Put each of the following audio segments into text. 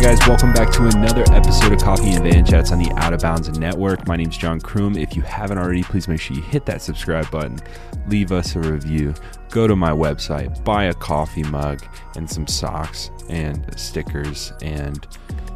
Guys? Welcome back to another episode of Coffee and Van Chats on the Out of Bounds Network. My name's John Croom. If you haven't already, please make sure you hit that subscribe button, leave us a review, go to my website, buy a coffee mug and some socks and stickers, and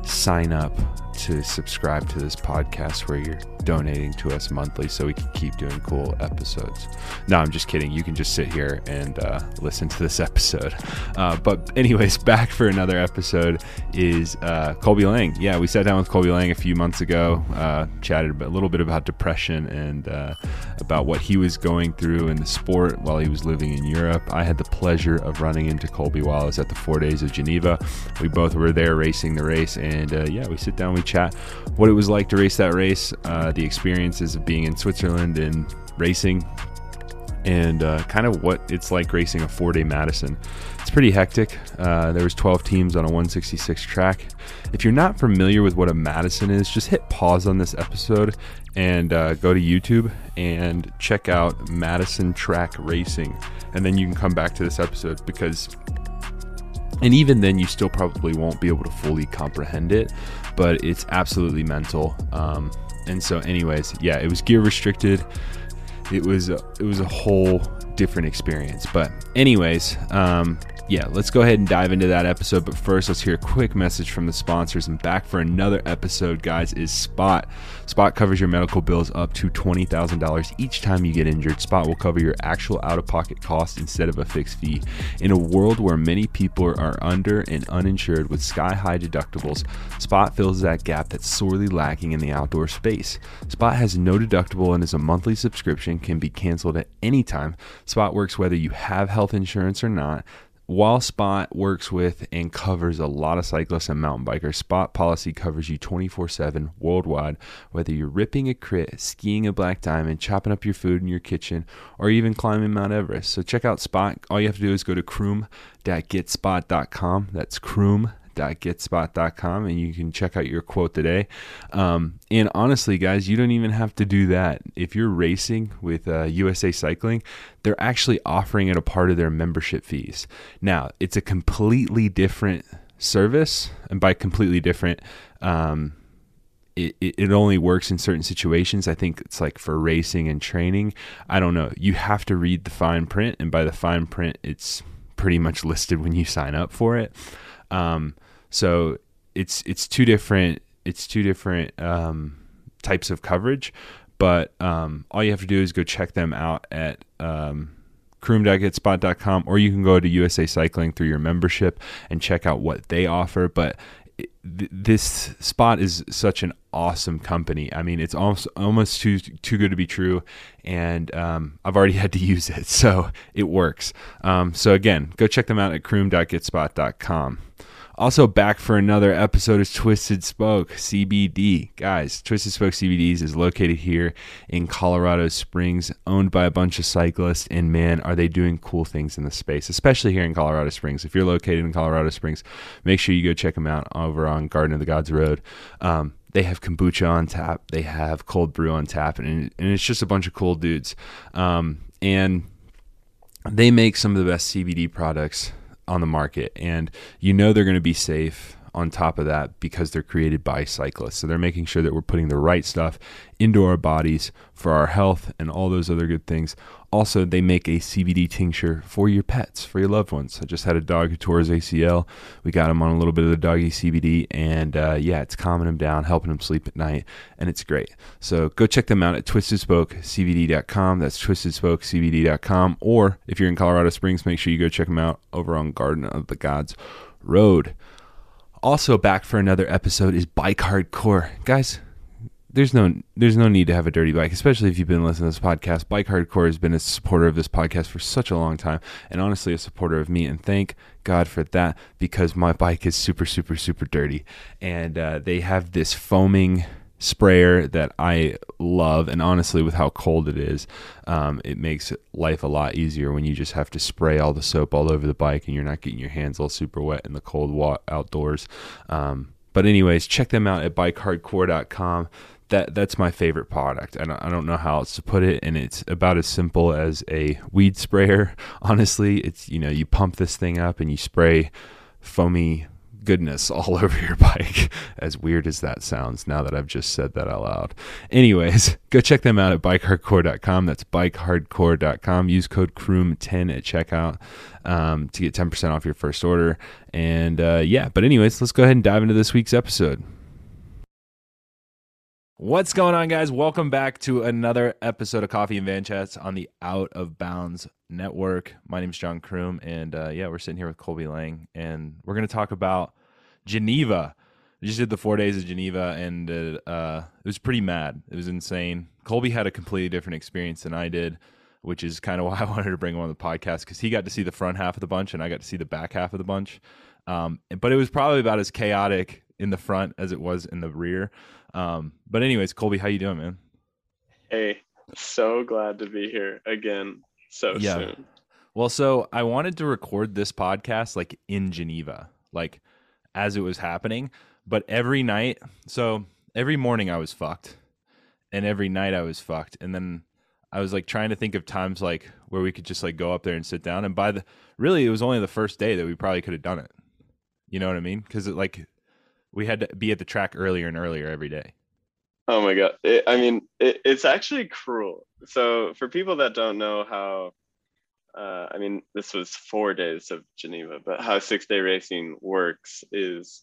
sign up to subscribe to this podcast where you're donating to us monthly so we can keep doing cool episodes. No, I'm just kidding. You can just sit here and uh, listen to this episode. Uh, but, anyways, back for another episode is uh, Colby Lang. Yeah, we sat down with Colby Lang a few months ago, uh, chatted a little bit about depression and uh, about what he was going through in the sport while he was living in Europe. I had the pleasure of running into Colby while I was at the four days of Geneva. We both were there racing the race, and uh, yeah, we sit down, we chat what it was like to race that race, uh, the experiences of being in Switzerland and racing, and uh, kind of what it's like racing a four-day Madison. It's pretty hectic. Uh, there was 12 teams on a 166 track. If you're not familiar with what a Madison is, just hit pause on this episode and uh, go to YouTube and check out Madison Track Racing, and then you can come back to this episode because and even then you still probably won't be able to fully comprehend it but it's absolutely mental um, and so anyways yeah it was gear restricted. It was a, it was a whole different experience. But anyways um, yeah, let's go ahead and dive into that episode. But first, let's hear a quick message from the sponsors. And back for another episode, guys, is Spot. Spot covers your medical bills up to $20,000 each time you get injured. Spot will cover your actual out of pocket costs instead of a fixed fee. In a world where many people are under and uninsured with sky high deductibles, Spot fills that gap that's sorely lacking in the outdoor space. Spot has no deductible and is a monthly subscription, can be canceled at any time. Spot works whether you have health insurance or not. While Spot works with and covers a lot of cyclists and mountain bikers, Spot Policy covers you 24 7 worldwide, whether you're ripping a crit, skiing a black diamond, chopping up your food in your kitchen, or even climbing Mount Everest. So check out Spot. All you have to do is go to croom.getspot.com. That's croom www.getspot.com and you can check out your quote today. Um, and honestly, guys, you don't even have to do that. If you're racing with uh, USA Cycling, they're actually offering it a part of their membership fees. Now, it's a completely different service, and by completely different, um, it, it only works in certain situations. I think it's like for racing and training. I don't know. You have to read the fine print, and by the fine print, it's pretty much listed when you sign up for it. Um, so it's it's two different it's two different um, types of coverage, but um, all you have to do is go check them out at um, or you can go to USA Cycling through your membership and check out what they offer. But this spot is such an awesome company. I mean, it's almost almost too too good to be true, and um, I've already had to use it, so it works. Um, so again, go check them out at croom.getspot.com. Also, back for another episode is Twisted Spoke CBD. Guys, Twisted Spoke CBDs is located here in Colorado Springs, owned by a bunch of cyclists. And man, are they doing cool things in the space, especially here in Colorado Springs. If you're located in Colorado Springs, make sure you go check them out over on Garden of the Gods Road. Um, they have kombucha on tap, they have cold brew on tap, and, and it's just a bunch of cool dudes. Um, and they make some of the best CBD products on the market, and you know they're going to be safe on top of that because they're created by cyclists. So they're making sure that we're putting the right stuff into our bodies for our health and all those other good things. Also, they make a CBD tincture for your pets, for your loved ones. I just had a dog who tore his ACL. We got him on a little bit of the doggy CBD, and uh, yeah, it's calming him down, helping him sleep at night, and it's great. So go check them out at twistedspokecbd.com. That's twistedspokecbd.com. Or if you're in Colorado Springs, make sure you go check them out over on Garden of the Gods Road. Also back for another episode is Bike Hardcore. Guys, there's no there's no need to have a dirty bike, especially if you've been listening to this podcast. Bike Hardcore has been a supporter of this podcast for such a long time, and honestly, a supporter of me. And thank God for that because my bike is super, super, super dirty, and uh, they have this foaming sprayer that I love. And honestly, with how cold it is, um, it makes life a lot easier when you just have to spray all the soap all over the bike and you're not getting your hands all super wet in the cold wa- outdoors. Um, but anyways, check them out at bikehardcore.com. That that's my favorite product. I don't, I don't know how else to put it, and it's about as simple as a weed sprayer. Honestly, it's you know you pump this thing up and you spray foamy goodness all over your bike. As weird as that sounds now that I've just said that out loud. Anyways, go check them out at bikehardcore.com. That's bikehardcore.com. Use code CROOM10 at checkout um, to get 10% off your first order. And uh, yeah, but anyways, let's go ahead and dive into this week's episode. What's going on, guys? Welcome back to another episode of Coffee and Van Chats on the Out of Bounds Network. My name is John Croom, and uh, yeah, we're sitting here with Colby Lang, and we're going to talk about Geneva. We just did the four days of Geneva, and uh, uh, it was pretty mad. It was insane. Colby had a completely different experience than I did, which is kind of why I wanted to bring him on the podcast because he got to see the front half of the bunch, and I got to see the back half of the bunch. Um, but it was probably about as chaotic in the front as it was in the rear. Um, but anyways, Colby, how you doing, man? Hey, so glad to be here again so yeah. soon. Well, so I wanted to record this podcast like in Geneva, like as it was happening, but every night, so every morning I was fucked and every night I was fucked. And then I was like trying to think of times like where we could just like go up there and sit down. And by the really, it was only the first day that we probably could have done it. You know what I mean? Because it like we had to be at the track earlier and earlier every day. Oh my god! It, I mean, it, it's actually cruel. So for people that don't know how, uh, I mean, this was four days of Geneva, but how six day racing works is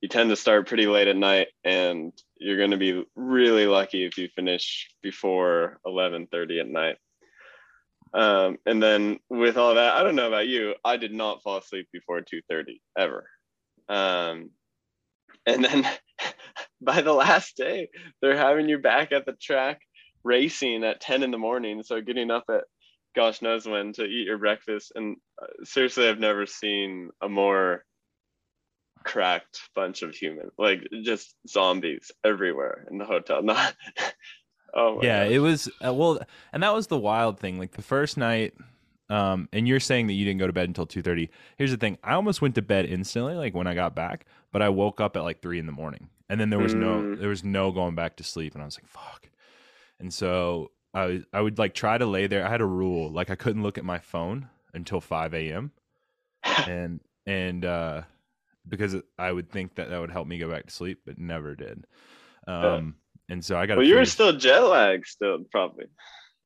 you tend to start pretty late at night, and you're going to be really lucky if you finish before eleven thirty at night. Um, and then with all that, I don't know about you, I did not fall asleep before two thirty ever. Um, and then by the last day they're having you back at the track racing at 10 in the morning. So getting up at gosh knows when to eat your breakfast. And uh, seriously i've never seen a more cracked bunch of humans like just zombies everywhere in the hotel. Not oh yeah it was uh, well and that was the wild thing. Like the first night um, and you're saying that you didn't go to bed until 2.30 here's the thing. I almost went to bed instantly like when i got back but i woke up at like 3 in the morning. And then there was mm. no there was no going back to sleep. And i was like fuck. And so i i would like try to lay there. I had a rule. Like i couldn't look at my phone until 5 a.m and and uh because i would think that that would help me go back to sleep but never did. Um yeah. and so i got well you were still jet lagged still probably.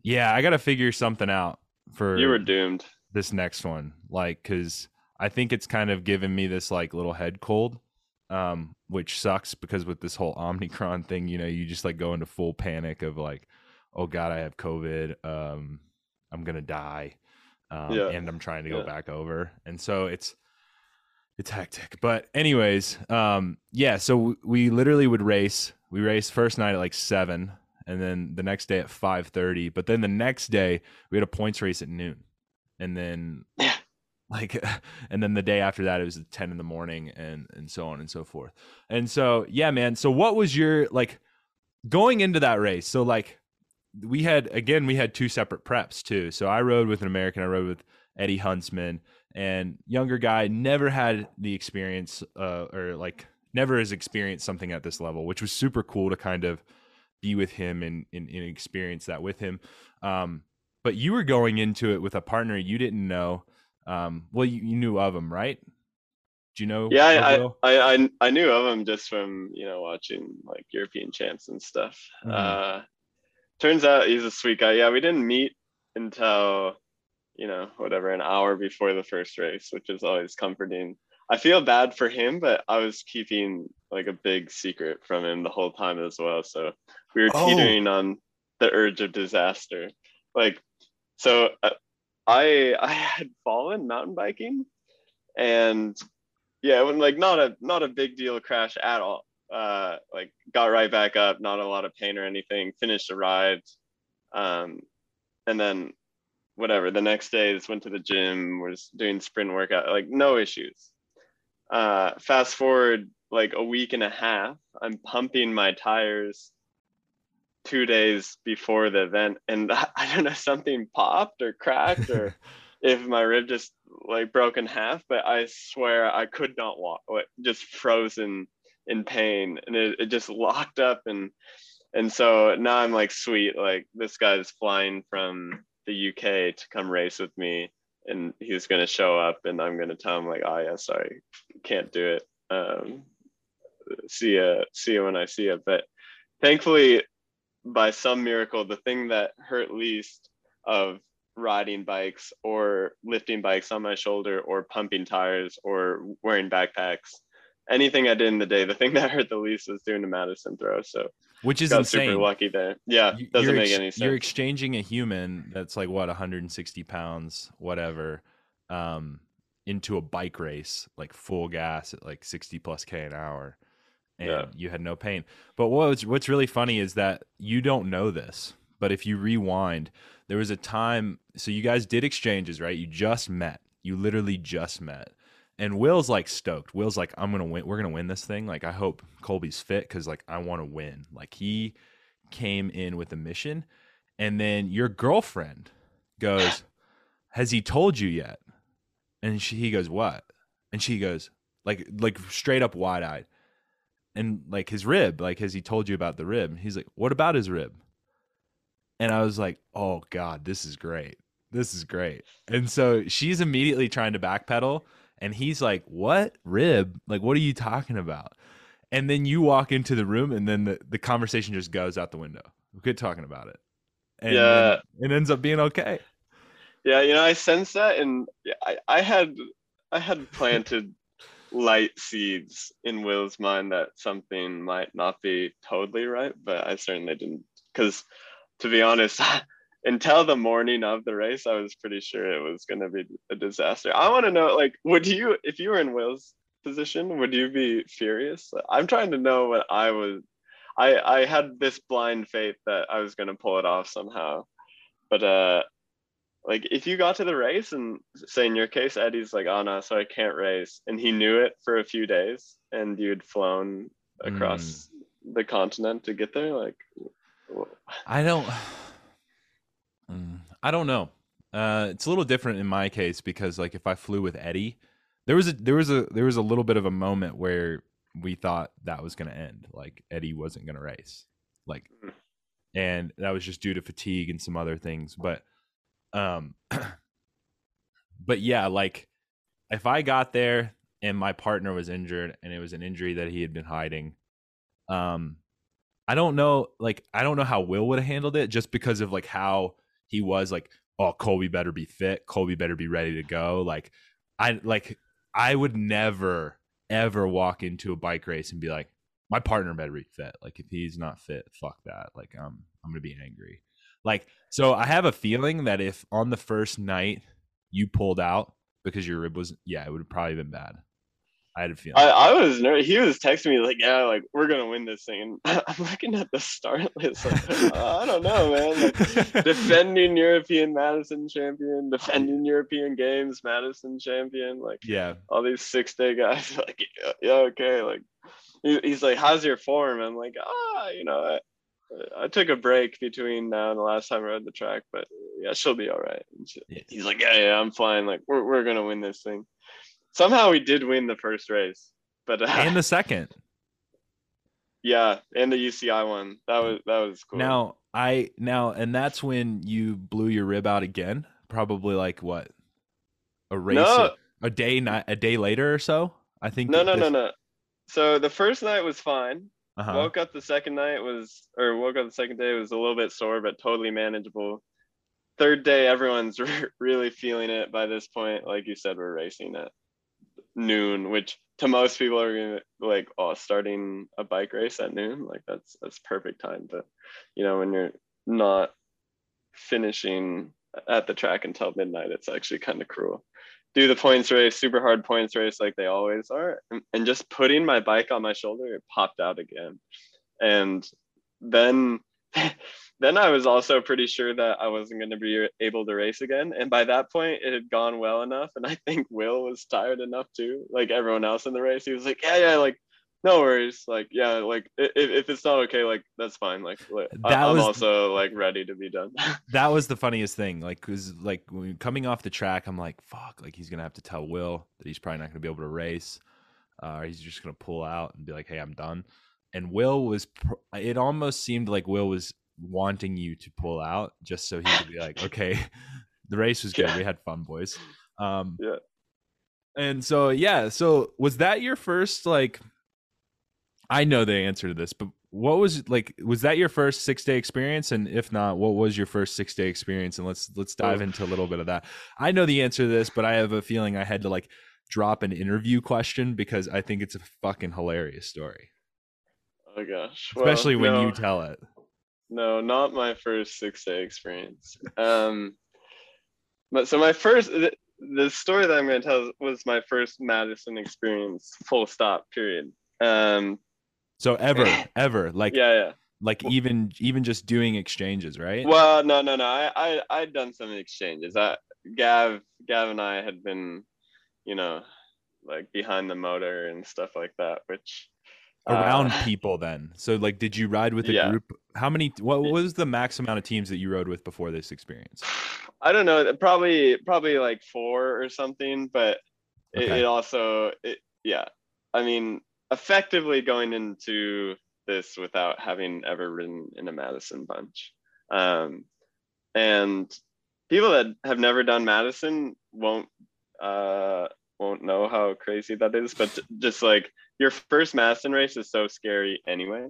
Yeah i gotta figure something out for you were doomed this next one like because i think it's kind of given me this like little head cold um which sucks because with this whole omicron thing you know you just like go into full panic of like oh god i have covid um i'm gonna die um, yeah. and i'm trying to go yeah. back over and so it's it's hectic but anyways um yeah so we literally would race we race first night at like seven and then the next day at 5.30 but then the next day we had a points race at noon. And then like and then the day after that it was at 10 in the morning and and so on and so forth. And so yeah man. So what was your like going into that race so like we had again we had two separate preps too. So i rode with an american i rode with eddie huntsman and younger guy never had the experience uh, or like never has experienced something at this level which was super cool to kind of be with him and, and, and experience that with him. Um, but you were going into it with a partner you didn't know. Um, well, you, you knew of him, right? Do you know? Yeah, I, I, I, I knew of him just from you know watching like European champs and stuff. Mm-hmm. Uh, turns out he's a sweet guy. Yeah, we didn't meet until you know whatever an hour before the first race, which is always comforting. I feel bad for him, but I was keeping like a big secret from him the whole time as well. So we were oh. teetering on the urge of disaster. Like, so uh, I I had fallen mountain biking, and yeah, when like not a not a big deal crash at all. Uh, like got right back up, not a lot of pain or anything. Finished the ride, um, and then whatever. The next day, just went to the gym, was doing sprint workout, like no issues uh, fast forward like a week and a half, I'm pumping my tires two days before the event, and I don't know something popped or cracked or if my rib just like broke in half. But I swear I could not walk, just frozen in pain, and it, it just locked up and and so now I'm like sweet, like this guy's flying from the UK to come race with me and he's going to show up and i'm going to tell him like oh yeah sorry can't do it um, see you see you when I see you. But thankfully, by some miracle, the thing that hurt least of riding bikes or lifting bikes on my shoulder or pumping tires or wearing backpacks anything i did in the day the thing that hurt the least was doing the madison throw. So which is got insane. super lucky there. Yeah doesn't you're make ex- any sense. You're exchanging a human that's like what 160 pounds, whatever, um, into a bike race, like full gas at like 60 plus k an hour, and Yeah. you had no pain. But what's what's really funny is that you don't know this, but if you rewind, there was a time. So you guys did exchanges, right? You just met. You literally just met. And Will's like stoked. Will's like, I'm gonna win. We're gonna win this thing. Like, I hope Colby's fit because like I want to win. Like he came in with a mission, and then your girlfriend goes, "Has he told you yet?" And she he goes, "What?" And she goes, like like straight up wide eyed, and like his rib. Like, has he told you about the rib? He's like, "What about his rib?" And I was like, "Oh God, this is great. This is great." And so she's immediately trying to backpedal, and he's like, "What rib? Like, what are you talking about?" And then you walk into the room, and then the, the conversation just goes out the window. We quit talking about it. And Yeah. it ends up being okay. yeah you know i sense that and yeah, I, I had i had planted light seeds in will's mind that something might not be totally right but i certainly didn't. Because to be honest until the morning of the race i was pretty sure it was going to be a disaster. I want to know like would you if you were in will's position would you be furious? I'm trying to know what i was i i had this blind faith that i was going to pull it off somehow. But uh like if you got to the race and say in your case eddie's like oh no so i can't race and he knew it for a few days and you'd flown across the continent to get there like I don't. Mm, I don't know. Uh, it's a little different in my case because, like, if I flew with Eddie, there was a there was a there was a little bit of a moment where we thought that was going to end. Like Eddie wasn't going to race, like, Mhm. and that was just due to fatigue and some other things. But, um, but yeah, like, if I got there and my partner was injured and it was an injury that he had been hiding, um, I don't know, like I don't know how Will would have handled it just because of like how he was like, oh, Colby better be fit, Colby better be ready to go. Like I like I would never ever walk into a bike race and be like, my partner better be fit. Like if he's not fit, fuck that. Like um I'm gonna be angry. Like so I have a feeling that if on the first night you pulled out because your rib was yeah, it would have probably been bad. I had a feeling. I, I was nervous. He was texting me like, "Yeah, like we're gonna win this thing." And I'm looking at the start list. Like, uh, I don't know, man. Like, defending European Madison champion, defending European Games Madison champion. Like yeah. all these six day guys. Like, yeah, yeah, okay. Like, he, he's like, "How's your form?" I'm like, "Ah, you know, I, I took a break between now and the last time I rode the track, but yeah, she'll be all right." And she- Yes. He's like, "Yeah, yeah, I'm fine. Like, we're we're gonna win this thing." Somehow we did win the first race, but uh, And the second. yeah, and the UCI one. That was that was cool. Now I now and that's when you blew your rib out again. Probably like what a race No. a day not a day later or so. I think. no, no, no, no. So the first night was fine. Uh-huh. Woke up the second night was, or woke up the second day was a little bit sore, but totally manageable. Third day, everyone's really feeling it by this point. Like you said, we're racing at noon, which to most people are like, oh, starting a bike race at noon, like that's that's perfect time. But you know, when you're not finishing at the track until midnight, it's actually kind of cruel. Do the points race, super hard points race like they always are, and, and just putting my bike on my shoulder, it popped out again, and then then I was also pretty sure that I wasn't going to be able to race again. And by that point, it had gone well enough. And I think Will was tired enough too, like everyone else in the race. He was like, yeah, yeah, like, no worries. Like, yeah, like if, if it's not okay, like, that's fine. Like, That I'm was- also like ready to be done. that was the funniest thing. Like, cause like when coming off the track, I'm like, fuck, like he's gonna have to tell Will that he's probably not gonna be able to race. Uh, he's just gonna pull out and be like, hey, I'm done. And Will was, pr- it almost seemed like Will was wanting you to pull out just so he could be like, okay, the race was good. Yeah. We had fun, boys. Um, Yeah. and so yeah, so was that your first like? I know the answer to this, but what was like? Was that your first six day experience? And if not, what was your first six day experience? And let's let's dive into a little bit of that. I know the answer to this, but I have a feeling I had to like drop an interview question because I think it's a fucking hilarious story. Oh gosh, especially well, when no, you tell it. No, not my first six day experience. um, but so my first the, the story that I'm going to tell was my first Madison experience. Full stop. Period. Um, so ever, ever, like yeah, yeah, like even even just doing exchanges, right? Well, no, no, no. I I I'd done some exchanges. I Gav Gav and I had been, you know, like behind the motor and stuff like that, which around uh, people then. So like did you ride with a yeah. group? How many what was the max amount of teams that you rode with before this experience? I don't know, probably probably like 4 or something, but okay. it, it also it yeah. I mean, effectively going into this without having ever ridden in a Madison bunch. Um, and people that have never done Madison won't uh, won't know how crazy that is. But just like your first Madison race is so scary anyway.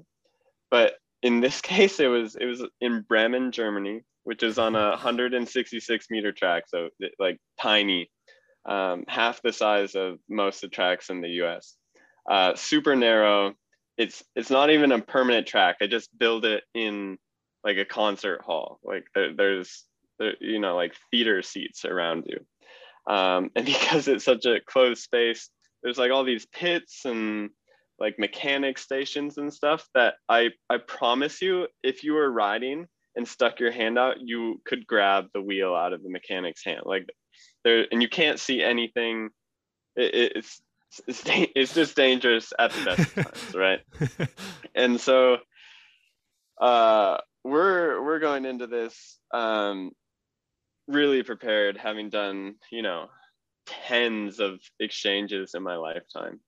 But in this case, it was it was in Bremen, Germany, which is on a 166 meter track, so like tiny, um, half the size of most of the tracks in the U.S uh, super narrow. It's it's not even a permanent track. I just build it in like a concert hall. Like there, there's there, you know like theater seats around you, um, and because it's such a closed space, there's like all these pits and like mechanic stations and stuff that I I promise you, if you were riding and stuck your hand out, you could grab the wheel out of the mechanic's hand. Like there, and you can't see anything. It, it's it's, it's just dangerous at the best times, right? and so uh, we're we're going into this um, really prepared, having done you know tens of exchanges in my lifetime,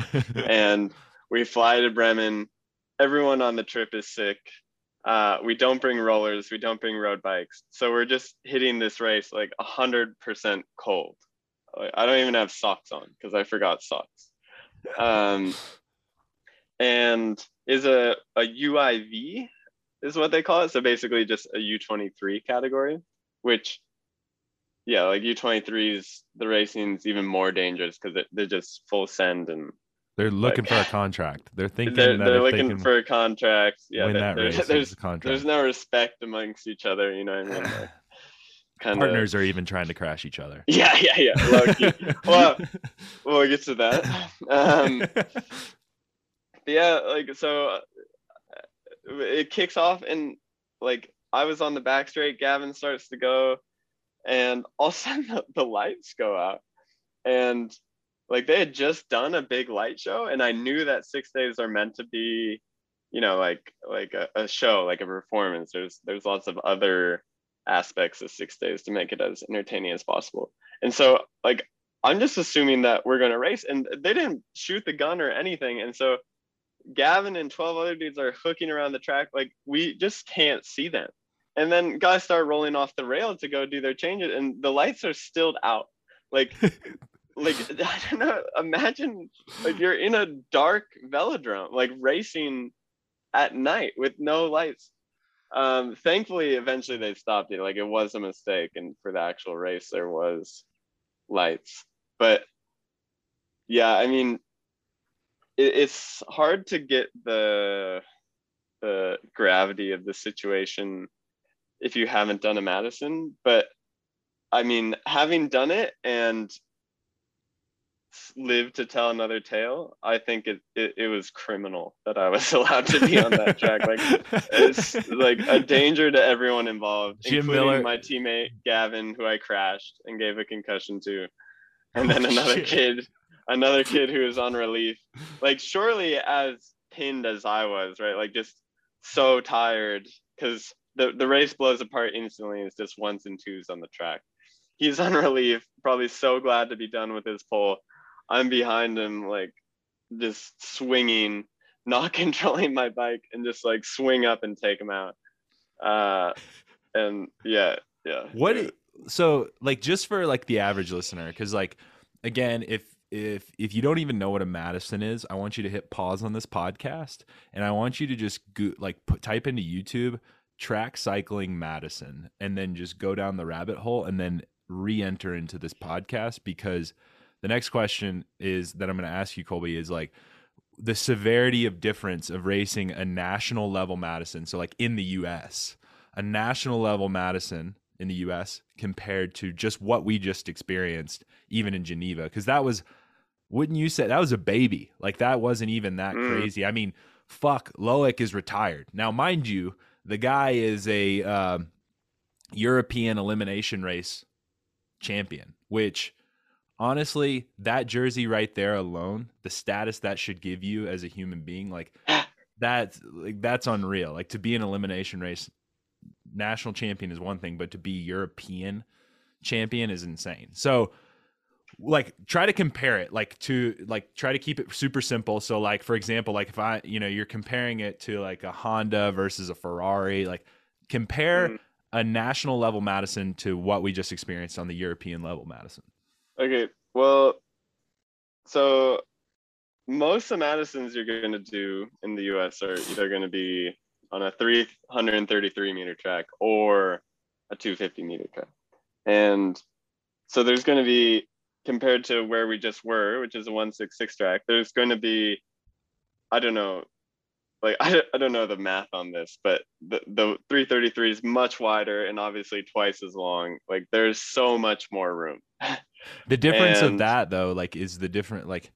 and we fly to Bremen. Everyone on the trip is sick. Uh, we don't bring rollers, we don't bring road bikes, so we're just hitting this race like a hundred percent cold I don't even have socks on because I forgot socks. Um, and is a, a UIV is what they call it. So basically just a U23 category, which yeah, like U23s, the racing's even more dangerous because they're just full send and they're looking like, for a contract. They're thinking they're, they're looking they for a contract. Yeah, that there's, there's, contract. there's no respect amongst each other. You know what I mean? Like, kind partners are even trying to crash each other. Yeah, yeah, yeah. well, we'll get to that. Um, yeah, like so, uh, it kicks off and like I was on the back straight. Gavin starts to go, and all of a sudden the, the lights go out, and like they had just done a big light show, and I knew that six days are meant to be, you know, like like a, a show, like a performance. There's there's lots of other aspects of six days to make it as entertaining as possible. And so like I'm just assuming that we're gonna race and they didn't shoot the gun or anything. And so Gavin and 12 other dudes are hooking around the track, like we just can't see them. And then guys start rolling off the rail to go do their changes, and the lights are stilled out. Like, like I don't know. Imagine like you're in a dark velodrome, like racing at night with no lights um, thankfully, eventually they stopped it. Like it was a mistake, and for the actual race, there was lights. But yeah, I mean, it, it's hard to get the the gravity of the situation if you haven't done a Madison. But I mean, having done it and live to tell another tale i think it, it, it was criminal that i was allowed to be on that track. Like it's like a danger to everyone involved Jim including Miller. my teammate gavin who i crashed and gave a concussion to. Oh, and then another kid another kid who was on relief. Like surely as pinned as i was right? Like just so tired because the, the race blows apart instantly. It's just ones and twos on the track. He's on relief probably so glad to be done with his pole I'm behind him, like just swinging, not controlling my bike, and just like swing up and take him out. Uh, and yeah, yeah. What? So, like, just for like the average listener, because like again, if if if you don't even know what a Madison is, I want you to hit pause on this podcast and I want you to just go, like put, type into YouTube track cycling Madison and then just go down the rabbit hole and then re-enter into this podcast because the next question is that I'm going to ask you Colby is like the severity of difference of racing a national level Madison so like in the US a national level Madison in the US compared to just what we just experienced even in Geneva because that was wouldn't you say that was a baby. Like that wasn't even that mm. crazy. I mean fuck Loic is retired. Now mind you the guy is a uh, European elimination race champion, which honestly, that jersey right there alone, the status that should give you as a human being, like that's like that's unreal. Like to be an elimination race national champion is one thing, but to be European champion is insane. So like try to compare it like to like try to keep it super simple so like for example like if i you know you're comparing it to like a honda versus a ferrari like compare mm. a national level madison to what we just experienced on the european level madison okay well so most of madisons you're going to do in the us are either going to be on a 333 meter track or a 250 meter track and so there's going to be compared to where we just were, which is a 166 track, there's going to be, I don't know, like I, I don't know the math on this, but the, the 333 is much wider and obviously twice as long. Like there's so much more room. the difference and, of that though, like is the different like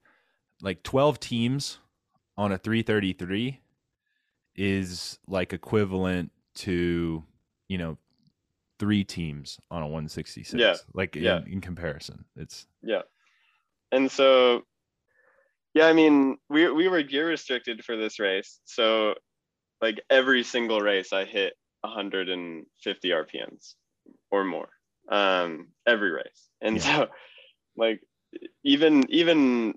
like 12 teams on a 333 is like equivalent to you know three teams on a 166. Yeah. Like in, yeah. in comparison, it's yeah. And so, yeah, I mean, we we were gear restricted for this race, so like every single race, I hit 150 RPMs or more, um, every race, and yeah. so like even even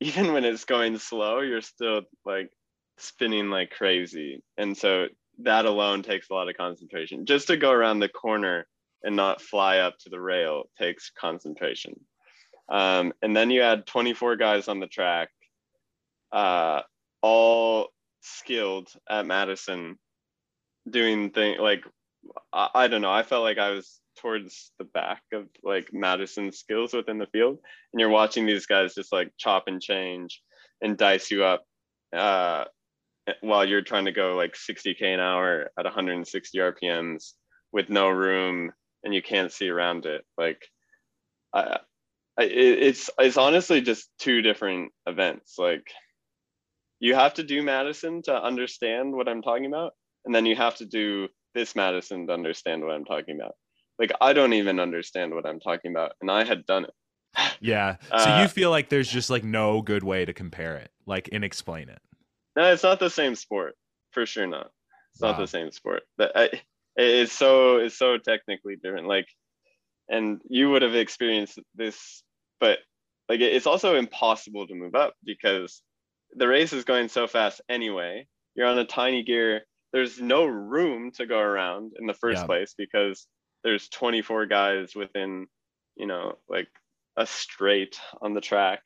even when it's going slow, you're still like spinning like crazy, and so that alone takes a lot of concentration. Just to go around the corner and not fly up to the rail takes concentration. Um, and then you add 24 guys on the track, uh, all skilled at Madison, doing things like I, I don't know. I felt like I was towards the back of like Madison's skills within the field, and you're watching these guys just like chop and change and dice you up. Uh, while you're trying to go like 60k an hour at 160 rpms with no room and you can't see around it like it's it's honestly just two different events like you have to do madison to understand what i'm talking about and then you have to do this madison to understand what i'm talking about like i don't even understand what i'm talking about and i had done it yeah so uh, you feel like there's just like no good way to compare it like and explain it no, it's not the same sport. For sure not. It's wow. not the same sport. But I, it's so it's so technically different. Like, and you would have experienced this, but like it's also impossible to move up because the race is going so fast anyway. You're on a tiny gear. There's no room to go around in the first yeah. place because there's 24 guys within, you know, like a straight on the track.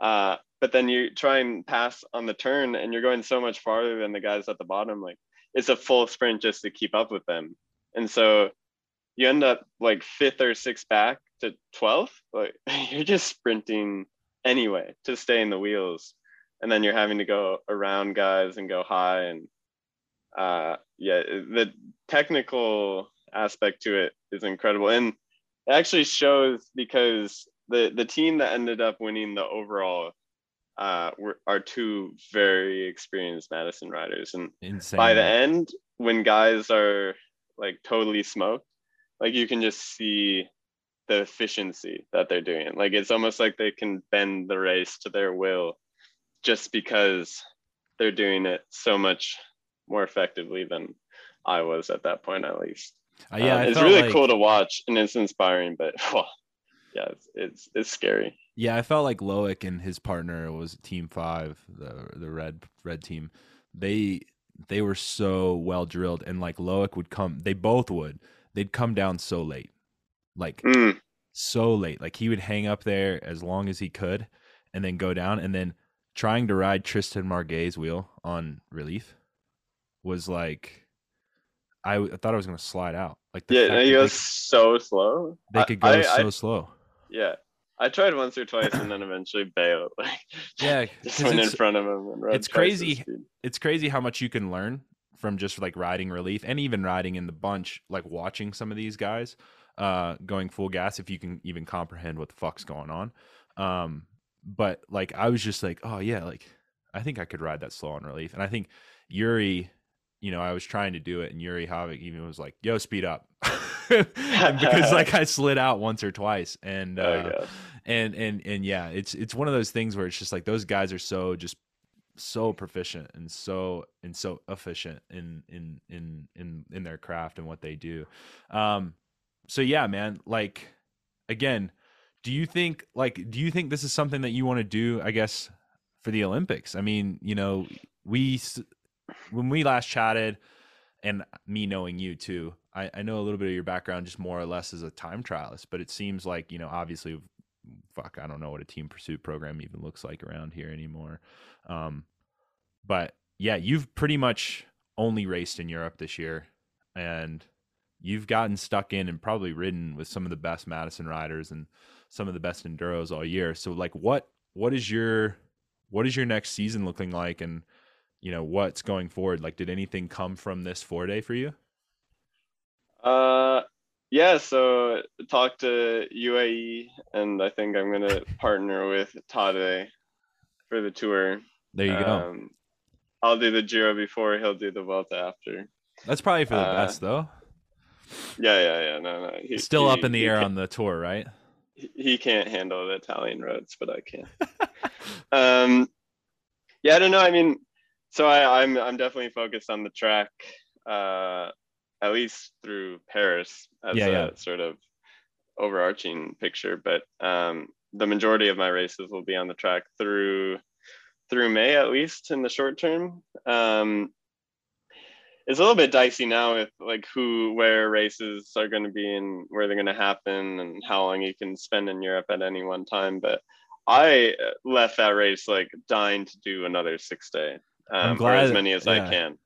Uh, but then you try and pass on the turn and you're going so much farther than the guys at the bottom like it's a full sprint just to keep up with them and so you end up like fifth or sixth back to 12th like you're just sprinting anyway to stay in the wheels and then you're having to go around guys and go high and uh yeah the technical aspect to it is incredible and it actually shows because the the team that ended up winning the overall uh, were, are two very experienced Madison riders. And Insane. by the end, when guys are like totally smoked, like you can just see the efficiency that they're doing. Like it's almost like they can bend the race to their will just because they're doing it so much more effectively than I was at that point, at least. Uh, yeah, um, it's really like... cool to watch and it's inspiring, but well, yeah, it's, it's, it's scary. Yeah, I felt like Loic and his partner was Team Five, the the red red team. They they were so well drilled, and like Loic would come. They both would. They'd come down so late, like mm. so late. Like he would hang up there as long as he could and then go down and then trying to ride Tristan Marguet's wheel on relief was like I, I thought I was going to slide out. Like yeah, fact he that goes so slow. They, could go I- so I- slow. Yeah, I tried once or twice and then eventually bailed. Like, Yeah, just went in it's- front of him. And it's crazy. It's crazy how much you can learn from just like riding relief and even riding in the bunch, like watching some of these guys uh going full gas if you can even comprehend what the fuck's going on. Um but like I was just like, oh yeah, like I think I could ride that slow on relief. And I think Yoeri, you know, I was trying to do it and Yoeri Havik even was like, yo, speed up. Because like I slid out once or twice and uh Oh, yeah. and and and yeah it's it's one of those things where it's just like those guys are so just so proficient and so and so efficient in in in in in their craft and what they do um so yeah man like again do you think like do you think this is something that you want to do i guess for the olympics i mean you know we when we last chatted and me knowing you too I, I know a little bit of your background just more or less as a time trialist but it seems like you know obviously fuck i don't know what a team pursuit program even looks like around here anymore. Um but yeah you've pretty much only raced in europe this year and you've gotten stuck in and probably ridden with some of the best madison riders and some of the best enduros all year. So like what what is your what is your next season looking like? And you know what's going forward like did anything come from this four day for you Uh, yeah. So talked to UAE, and I think I'm gonna partner with Tadej for the tour. there you go Um, I'll do the Giro before. He'll do the Vuelta after. that's probably for the uh, best though Yeah, yeah, yeah. No, no. He, still he- up in the air on the tour right he- he can't handle the Italian roads, but I can. um, yeah, I don't know. I mean, so I, I'm I'm definitely focused on the track, uh, at least through Paris as Yeah, a yeah. sort of overarching picture. But um, the majority of my races will be on the track through through May at least in the short term. Um, it's a little bit dicey now with like who where races are going to be and where they're going to happen and how long you can spend in Europe at any one time. But I left that race like dying to do another six day, um, or as many as yeah. I can.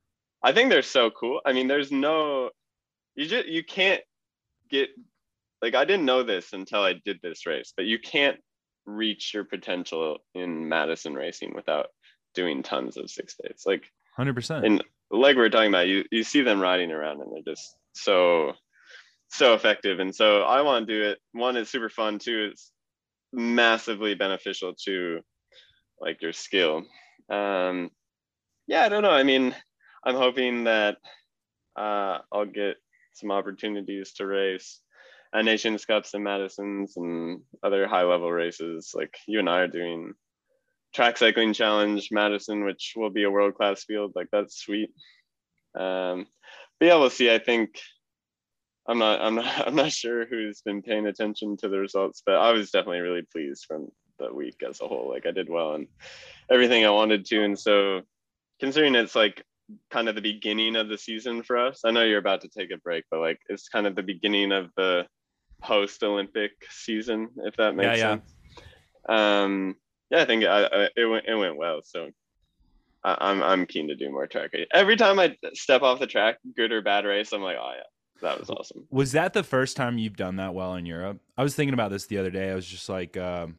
I think they're so cool. I mean, there's no you just you can't get like I didn't know this until I did this race, but you can't reach your potential in Madison racing without doing tons of six days. Like 100% and like we are talking about, you you see them riding around and they're just so so effective. And so I want to do it. One, is super fun. Two, it's massively beneficial to like your skill. Um, yeah, I don't know. I mean, I'm hoping that uh, I'll get some opportunities to race at Nations Cups and Madison's and other high level races. Like you and I are doing track cycling challenge Madison, which will be a world class field. Like that's sweet. Um, but yeah, we'll see. I think I'm not, I'm not, I'm not sure who's been paying attention to the results, but I was definitely really pleased from the week as a whole. Like I did well and everything I wanted to. And so considering it's like kind of the beginning of the season for us, I know you're about to take a break, but like it's kind of the beginning of the post Olympic season, if that makes sense. Yeah, yeah. sense. Um, yeah, I think I, I, it went, it went well. So I, I'm, I'm keen to do more track. Every time I step off the track, good or bad race, I'm like, oh yeah, that was awesome. Was that the first time you've done that well in Europe? I was thinking about this the other day. I was just like, um,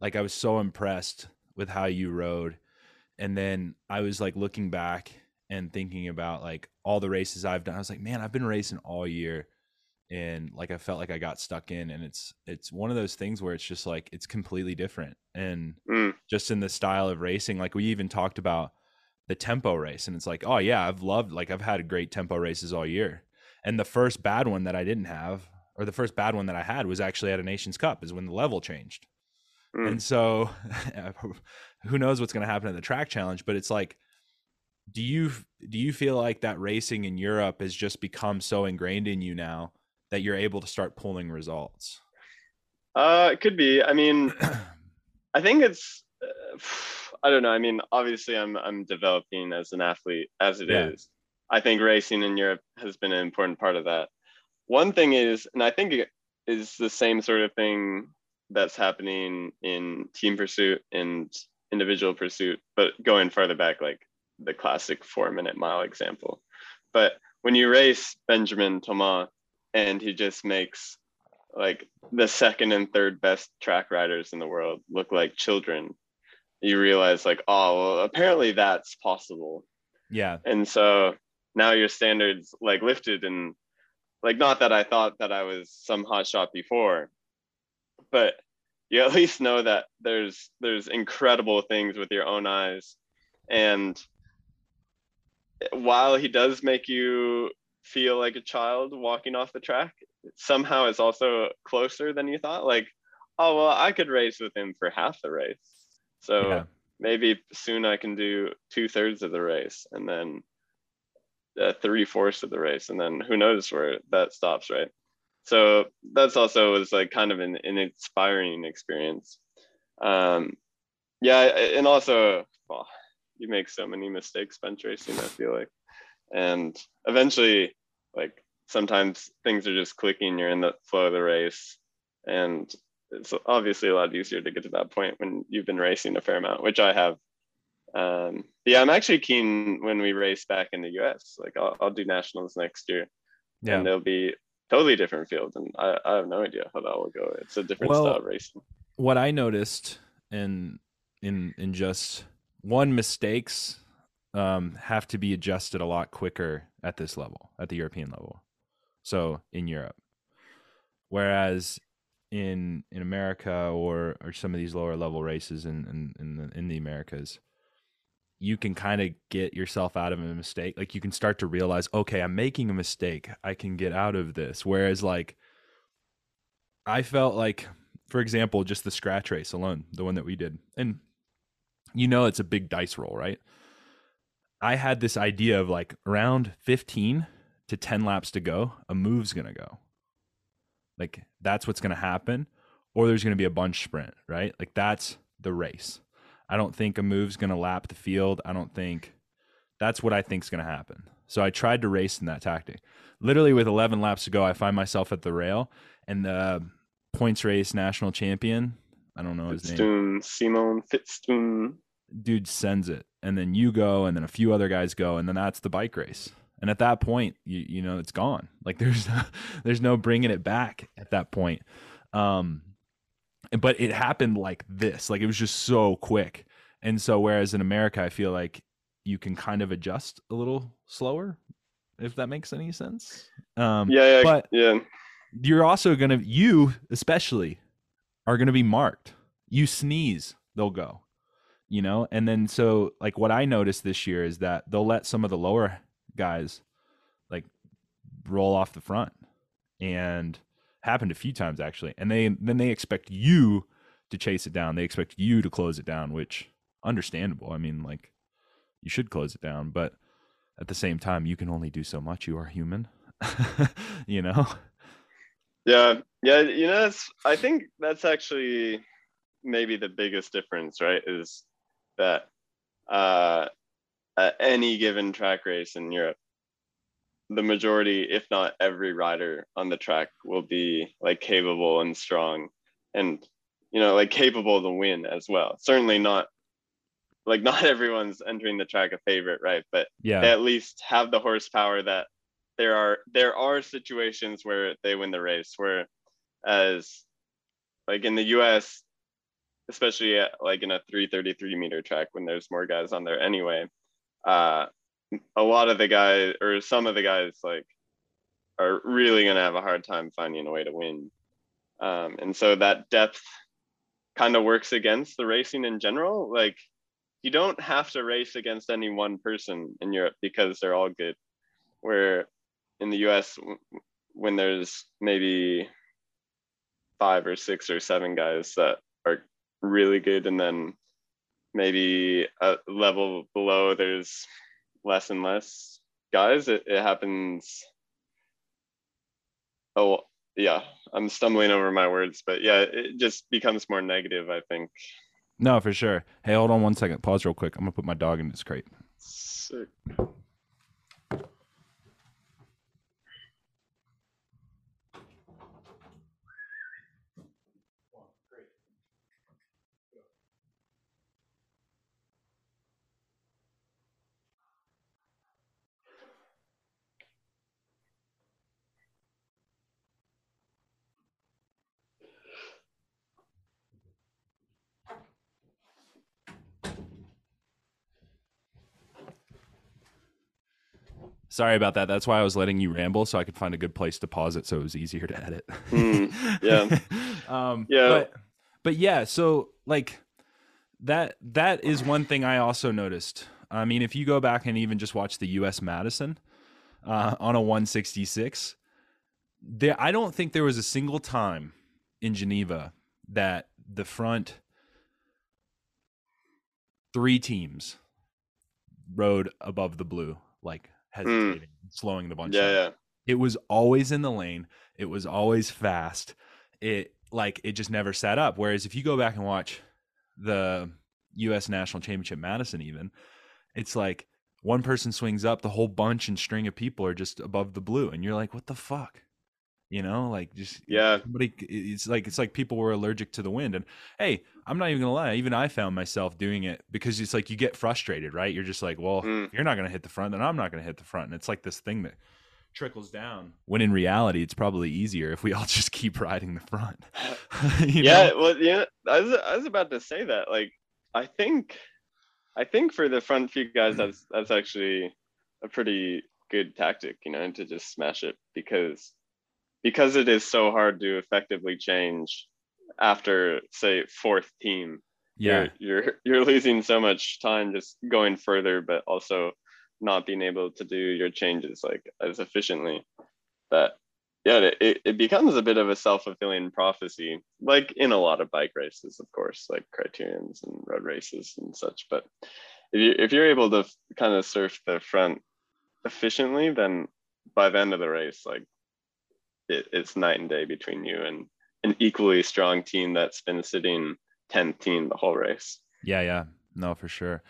like I was so impressed with how you rode, and then I was like looking back and thinking about like all the races I've done. I was like, man, I've been racing all year, and like I felt like I got stuck in, and it's it's one of those things where it's just like it's completely different, and Mm. just in the style of racing. Like we even talked about the tempo race, and it's like, oh yeah, I've loved like I've had great tempo races all year. And the first bad one that I didn't have, or the first bad one that I had, was actually at a Nations Cup, is when the level changed. Mm. And so, who knows what's going to happen in the track challenge? But it's like, do you do you feel like that racing in Europe has just become so ingrained in you now that you're able to start pulling results? Uh, it could be. I mean, I think it's. Uh, I don't know. I mean, obviously, I'm I'm developing as an athlete as it is. Yeah. I think racing in Europe has been an important part of that. One thing is, and I think it, is the same sort of thing that's happening in team pursuit and individual pursuit, but going farther back, like the classic four minute mile example. But when you race Benjamin Thomas and he just makes like the second and third best track riders in the world look like children, you realize like, oh, well, apparently that's possible. Yeah. And so now your standards like lifted and like not that I thought that I was some hot shot before, but you at least know that there's there's incredible things with your own eyes. And while he does make you feel like a child walking off the track somehow it's also closer than you thought. Like oh well i could race with him for half the race. So yeah. maybe soon i can do two-thirds of the race and then uh, three-fourths of the race. And then who knows where that stops right so that's also was like kind of an, an inspiring experience. Um yeah and also well, you make so many mistakes bunch racing i feel like. And eventually like sometimes things are just clicking you're in the flow of the race. And it's obviously a lot easier to get to that point when you've been racing a fair amount which i have. Um yeah i'm actually keen when we race back in the us like i'll, I'll do nationals next year. Yeah. and there'll be totally different field and I, I have no idea how that will go. It's a different well, style of racing. what i noticed in in in just one mistakes um, have to be adjusted a lot quicker at this level at the european level. So in europe. Whereas in in america or or some of these lower level races in in in the, in the americas you can kind of get yourself out of a mistake. Like you can start to realize, okay, I'm making a mistake. I can get out of this. Whereas like I felt like, for example, just the scratch race alone, the one that we did. And you know it's a big dice roll, right? I had this idea of like around 15 to 10 laps to go, a move's going to go. Like that's what's going to happen or there's going to be a bunch sprint, right? Like that's the race. I don't think a move's going to lap the field. I don't think that's what I think is going to happen. So I tried to race in that tactic. Literally, with 11 laps to go, I find myself at the rail, and the points race national champion, I don't know his Vitzthum, name, Simon Vitzthum, dude sends it, and then you go, and then a few other guys go, and then that's the bike race. And at that point, you you know it's gone. Like there's there's no bringing it back at that point. Um, but it happened like this like it was just so quick. And so whereas in america i feel like you can kind of adjust a little slower if that makes any sense. Um yeah, yeah but yeah. you're also gonna you especially are gonna be marked. You sneeze they'll go you know? And then so like what i noticed this year is that they'll let some of the lower guys like roll off the front. And happened a few times actually and they then they expect you to chase it down. They expect you to close it down which understandable. I mean like you should close it down but at the same time you can only do so much. You are human you know? Yeah. Yeah you know that's i think that's actually maybe the biggest difference right is that uh at any given track race in europe the majority, if not every rider on the track will be like capable and strong and you know like capable to win as well. Certainly not like not everyone's entering the track a favorite, right? But yeah, they at least have the horsepower that there are there are situations where they win the race where as like in the US especially at, like in a 333 meter track when there's more guys on there anyway uh a lot of the guys or some of the guys like are really going to have a hard time finding a way to win. Um, and so that depth kind of works against the racing in general. Like you don't have to race against any one person in Europe because they're all good. Where in the US, when there's maybe five or six or seven guys that are really good, and then maybe a level below, there's less and less guys. It, it happens. Oh, yeah, I'm stumbling over my words, but yeah, it just becomes more negative, I think. No, for sure. Hey, hold on one second. Pause real quick. I'm gonna put my dog in this crate. Sick. Sorry about that. That's why I was letting you ramble so I could find a good place to pause it so it was easier to edit. Mm, yeah. um, Yeah. But, but yeah, so like that that is one thing I also noticed. I mean, if you go back and even just watch the U.S. Madison uh, on a 166, there I don't think there was a single time in Geneva that the front three teams rode above the blue, like hesitating, slowing the bunch Hmm. Yeah, yeah. It was always in the lane. It was always fast. It like it just never sat up. Whereas if you go back and watch the U.S. National Championship Madison, even it's like one person swings up, the whole bunch and string of people are just above the blue, and you're like, what the fuck? You know, like just Yeah. Somebody, it's like it's like people were allergic to the wind. And hey, I'm not even gonna lie. Even I found myself doing it because it's like you get frustrated, right? You're just like, well, Mm. if you're not gonna hit the front, then I'm not gonna hit the front. And it's like this thing that trickles down. When in reality, it's probably easier if we all just keep riding the front. Yeah, know? well, yeah, I was I was about to say that. Like, I think, I think for the front few guys, that's that's actually a pretty good tactic, you know, to just smash it because because it is so hard to effectively change after say fourth team. yeah, You're you're you're losing so much time just going further, but also not being able to do your changes like as efficiently that yeah it- it, it becomes a bit of a self-fulfilling prophecy like in a lot of bike races of course like criterions and road races and such but if, you, if you're able to kind of surf the front efficiently then by the end of the race like it, it's night and day between you and an equally strong team that's been sitting 10th team the whole race Yeah, yeah. No, for sure.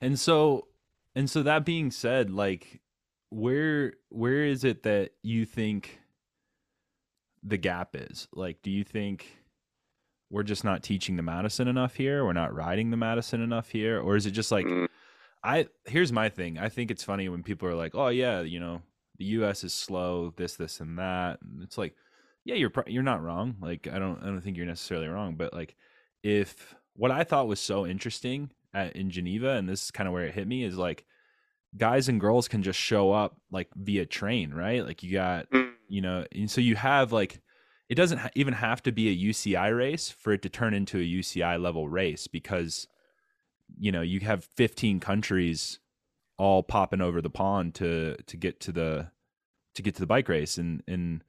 And so and so that being said, like where where is it that you think the gap is? Like do you think we're just not teaching the Madison enough here? We're not riding the Madison enough here? Or is it just like Mm. I here's my thing. I think it's funny when people are like, "Oh yeah, you know, the US is slow, this this and that." And it's like, yeah, you're you're not wrong. Like I don't I don't think you're necessarily wrong, but like if what I thought was so interesting at, in Geneva and this is kind of where it hit me is like guys and girls can just show up like via train, right? Like you got mm. you know and so you have like it doesn't ha- even have to be a UCI race for it to turn into a UCI level race because you know you have 15 countries all popping over the pond to to get to the to get to the bike race and and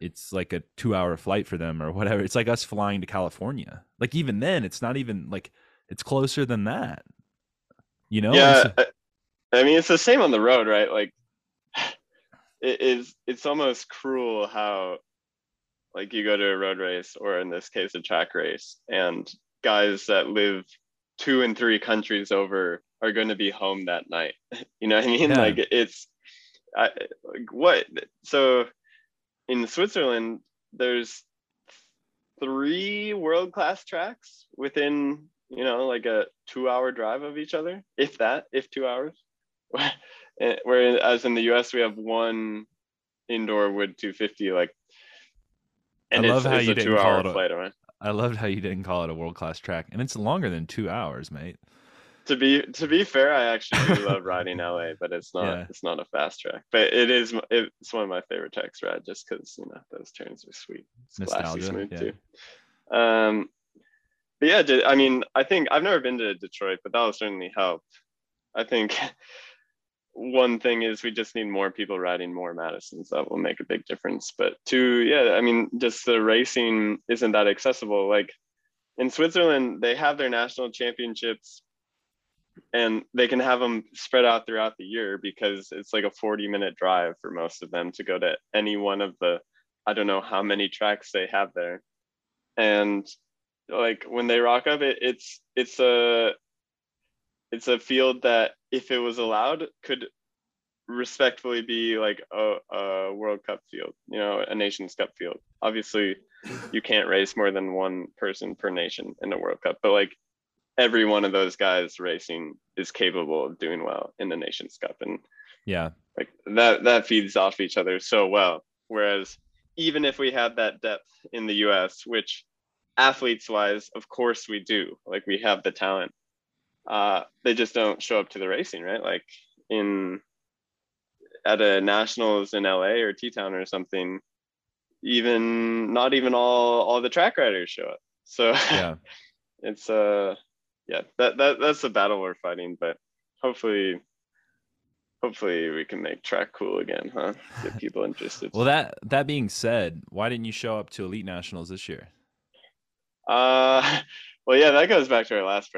it's like a 2 hour flight for them or whatever. It's like us flying to California. Like even then it's not even like it's closer than that you know? Yeah so- I- i mean it's the same on the road right? Like it is it's almost cruel how like you go to a road race or in this case a track race and guys that live two and three countries over are going to be home that night. You know what i mean? Yeah. like it's I, like what so in switzerland there's three world class tracks within you know like a two hour drive of each other if that if two hours. Eh, whereas in the us we have one indoor wood 250 like and I it's, love how it's you a didn't two call hour it a- flight I loved how you didn't call it a world class track and it's longer than 2 hours mate. To be to be fair i actually do love riding la but it's not Yeah. it's not a fast track. But it is it's one of my favorite tracks ride just because you know those turns are sweet. It's Nostalgia, smooth yeah. too. Um but yeah i mean i think i've never been to detroit but that'll certainly help. I think one thing is we just need more people riding more madisons. That will make a big difference. But two yeah i mean just the racing isn't that accessible. Like in switzerland they have their national championships and they can have them spread out throughout the year because it's like a 40 minute drive for most of them to go to any one of the i don't know how many tracks they have there. And like when they rock up it, it's it's a it's a field that if it was allowed could respectfully be like a, a world cup field you know a nations cup field. Obviously you can't race more than one person per nation in a world cup but like every one of those guys racing is capable of doing well in the nations cup and yeah. like that that feeds off each other so well. Whereas even if we had that depth in the us which athletes wise of course we do like we have the talent uh they just don't show up to the racing right like in at a nationals in LA or T Town or something, even not even all all the track riders show up. So Yeah. it's uh yeah that that that's the battle we're fighting. But hopefully, hopefully we can make track cool again, huh? Get people interested. Well, that that being said, why didn't you show up to Elite Nationals this year? Uh, well, yeah, that goes back to our last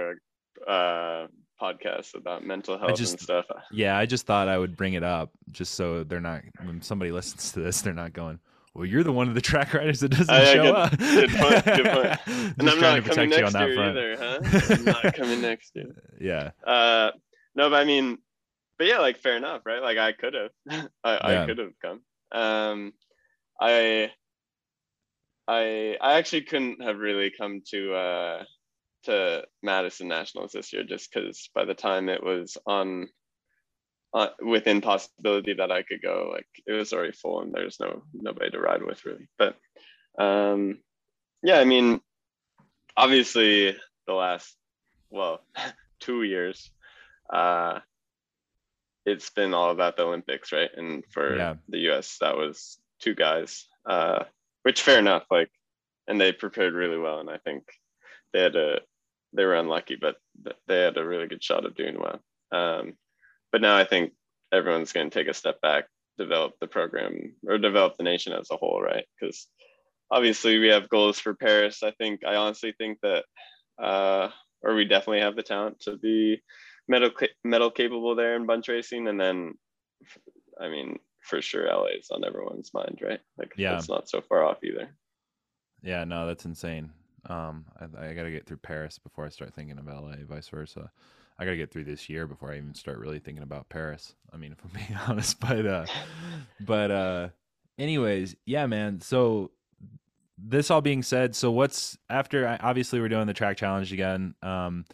uh, podcast about mental health just- and stuff. Yeah, I just thought I would bring it up just so they're not when somebody listens to this, they're not going, "Well, you're the one of the track riders that doesn't yeah, show good- up." good point, good point. And I'm not coming next year front. either, huh? I'm not coming next year. Yeah, Uh, no, but I mean, but yeah, like fair enough, right? Like I could have, I, Yeah. I could have come. Um, I, I, I actually couldn't have really come to uh to Madison Nationals this year just because by the time it was on, uh, within possibility that I could go, like it was already full and there's no nobody to ride with really. But um, yeah, I mean, obviously the last well two years uh it's been all about the olympics right and for Yeah. the us that was two guys uh which fair enough like and they prepared really well and i think they had a they were unlucky but they had a really good shot of doing well. Um but now i think everyone's going to take a step back develop the program or develop the nation as a whole right? Because obviously we have goals for paris. I think i honestly think that uh or we definitely have the talent to be medal medal capable there in bunch racing and then i mean for sure la is on everyone's mind right? Like Yeah. it's not so far off either. Yeah, no, that's insane. Um, I, I got to get through Paris before I start thinking of LA, vice versa. I got to get through this year before I even start really thinking about Paris. I mean, if I'm being honest, but uh, but uh, anyways, yeah, man. So this all being said, so what's after? Obviously, we're doing the track challenge again. Um,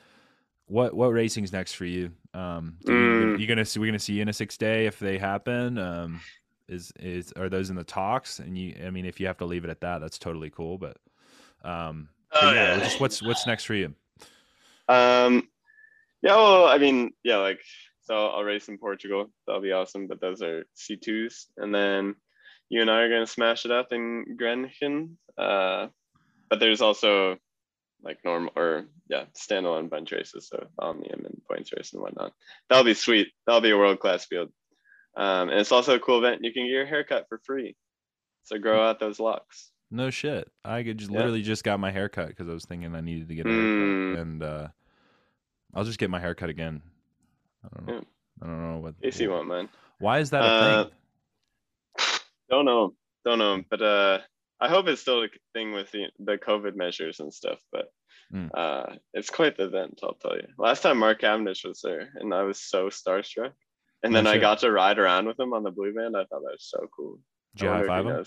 what what racing's next for you? Um, you, Mm. you gonna see we're gonna see you in a six day if they happen. Um, is is are those in the talks? And you, I mean, if you have to leave it at that, that's totally cool. But um, Oh, yeah, yeah. just what's what's next for you? um yeah well i mean yeah like so i'll race in portugal. That'll be awesome but those are c2s and then you and i are going to smash it up in grenchen uh but there's also like normal or yeah standalone bunch races so omnium and points race and whatnot. That'll be sweet. That'll be a world class field. Um, and it's also a cool event. You can get your haircut for free. So grow out those locks No shit. I could just Yeah. literally just got my hair cut because I was thinking I needed to get a haircut, Mm. and uh, I'll just get my hair cut again. I don't know. Yeah. I don't know what. if you want man Why is that a Uh, thing? don't know don't know but uh i hope it's still a thing with the, the covid measures and stuff but Mm. uh it's quite the event i'll tell you last time mark cavendish was there and i was so starstruck and then i got to ride around with him on the blue band i thought that was so cool Did you high five him?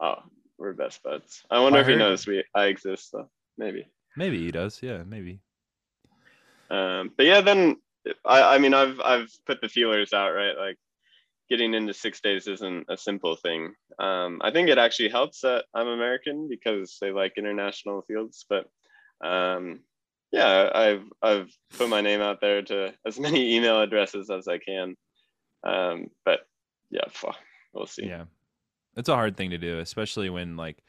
oh we're best buds. I wonder I if he heard- knows we i exist though. Maybe. Maybe he does. Yeah, maybe. um but yeah then i i mean i've i've put the feelers out right? Like getting into six days isn't a simple thing. Um i think it actually helps that i'm american because they like international fields but um yeah i've i've put my name out there to as many email addresses as i can. Um but yeah we'll see. Yeah. It's a hard thing to do, especially when like,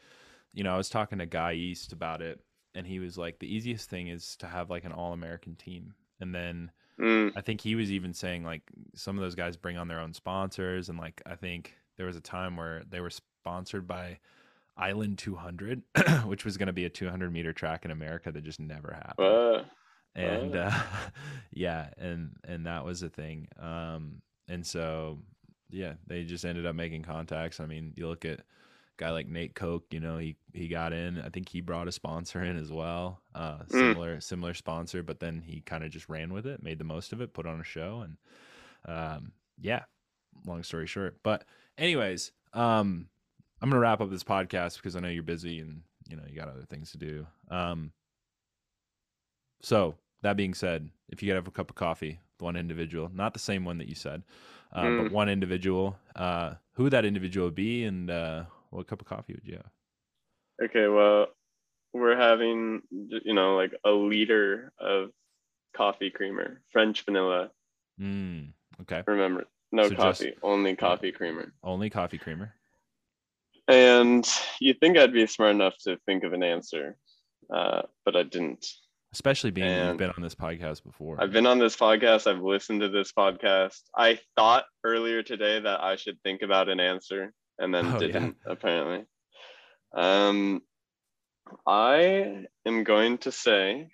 you know, I was talking to Guy East about it and he was like the easiest thing is to have like an all-American team. And then Mm, I think he was even saying like some of those guys bring on their own sponsors and like I think there was a time where they were sponsored by Island 200, which was going to be a 200 meter track in America that just never happened. Uh, and uh, yeah and and that was a thing. Um and so yeah they just ended up making contacts. I mean you look at a guy like nate koch you know he he got in. I think he brought a sponsor in as well uh Mm. similar similar sponsor but then he kind of just ran with it made the most of it put on a show and um yeah long story short. But anyways um i'm gonna wrap up this podcast because i know you're busy and you know you got other things to do. Um so that being said, if you could have a cup of coffee, one individual, not the same one that you said, uh, but Mm. one individual, uh, who would that individual would be, and uh, what cup of coffee would you have? okay well we're having you know like a liter of coffee creamer french vanilla Mm, okay. remember No So just- coffee, only coffee creamer. Only coffee creamer. And you'd think I'd be smart enough to think of an answer, uh, but I didn't. Especially being that you've been on this podcast before. I've been on this podcast. I've listened to this podcast. I thought earlier today that I should think about an answer and then Oh, didn't, apparently. Um, I am going to say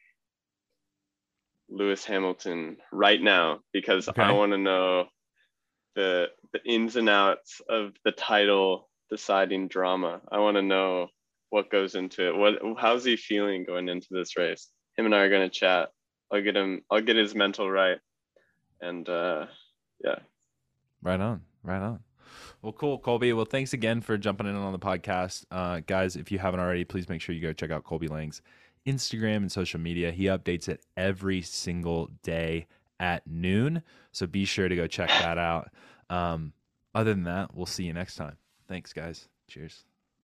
Lewis Hamilton right now because I want to know the the ins and outs of the title deciding drama. I want to know what goes into it. What how's he feeling going into this race? Him and I are going to chat. I'll get him. I'll get his mental right, and uh, yeah. Right on. Right on. Well, cool, Colby. Well, thanks again for jumping in on the podcast. Uh, guys, if you haven't already, please make sure you go check out Colby Lang's Instagram and social media. He updates it every single day at noon. So be sure to go check that out. Um, other than that, we'll see you next time. Thanks, guys. Cheers.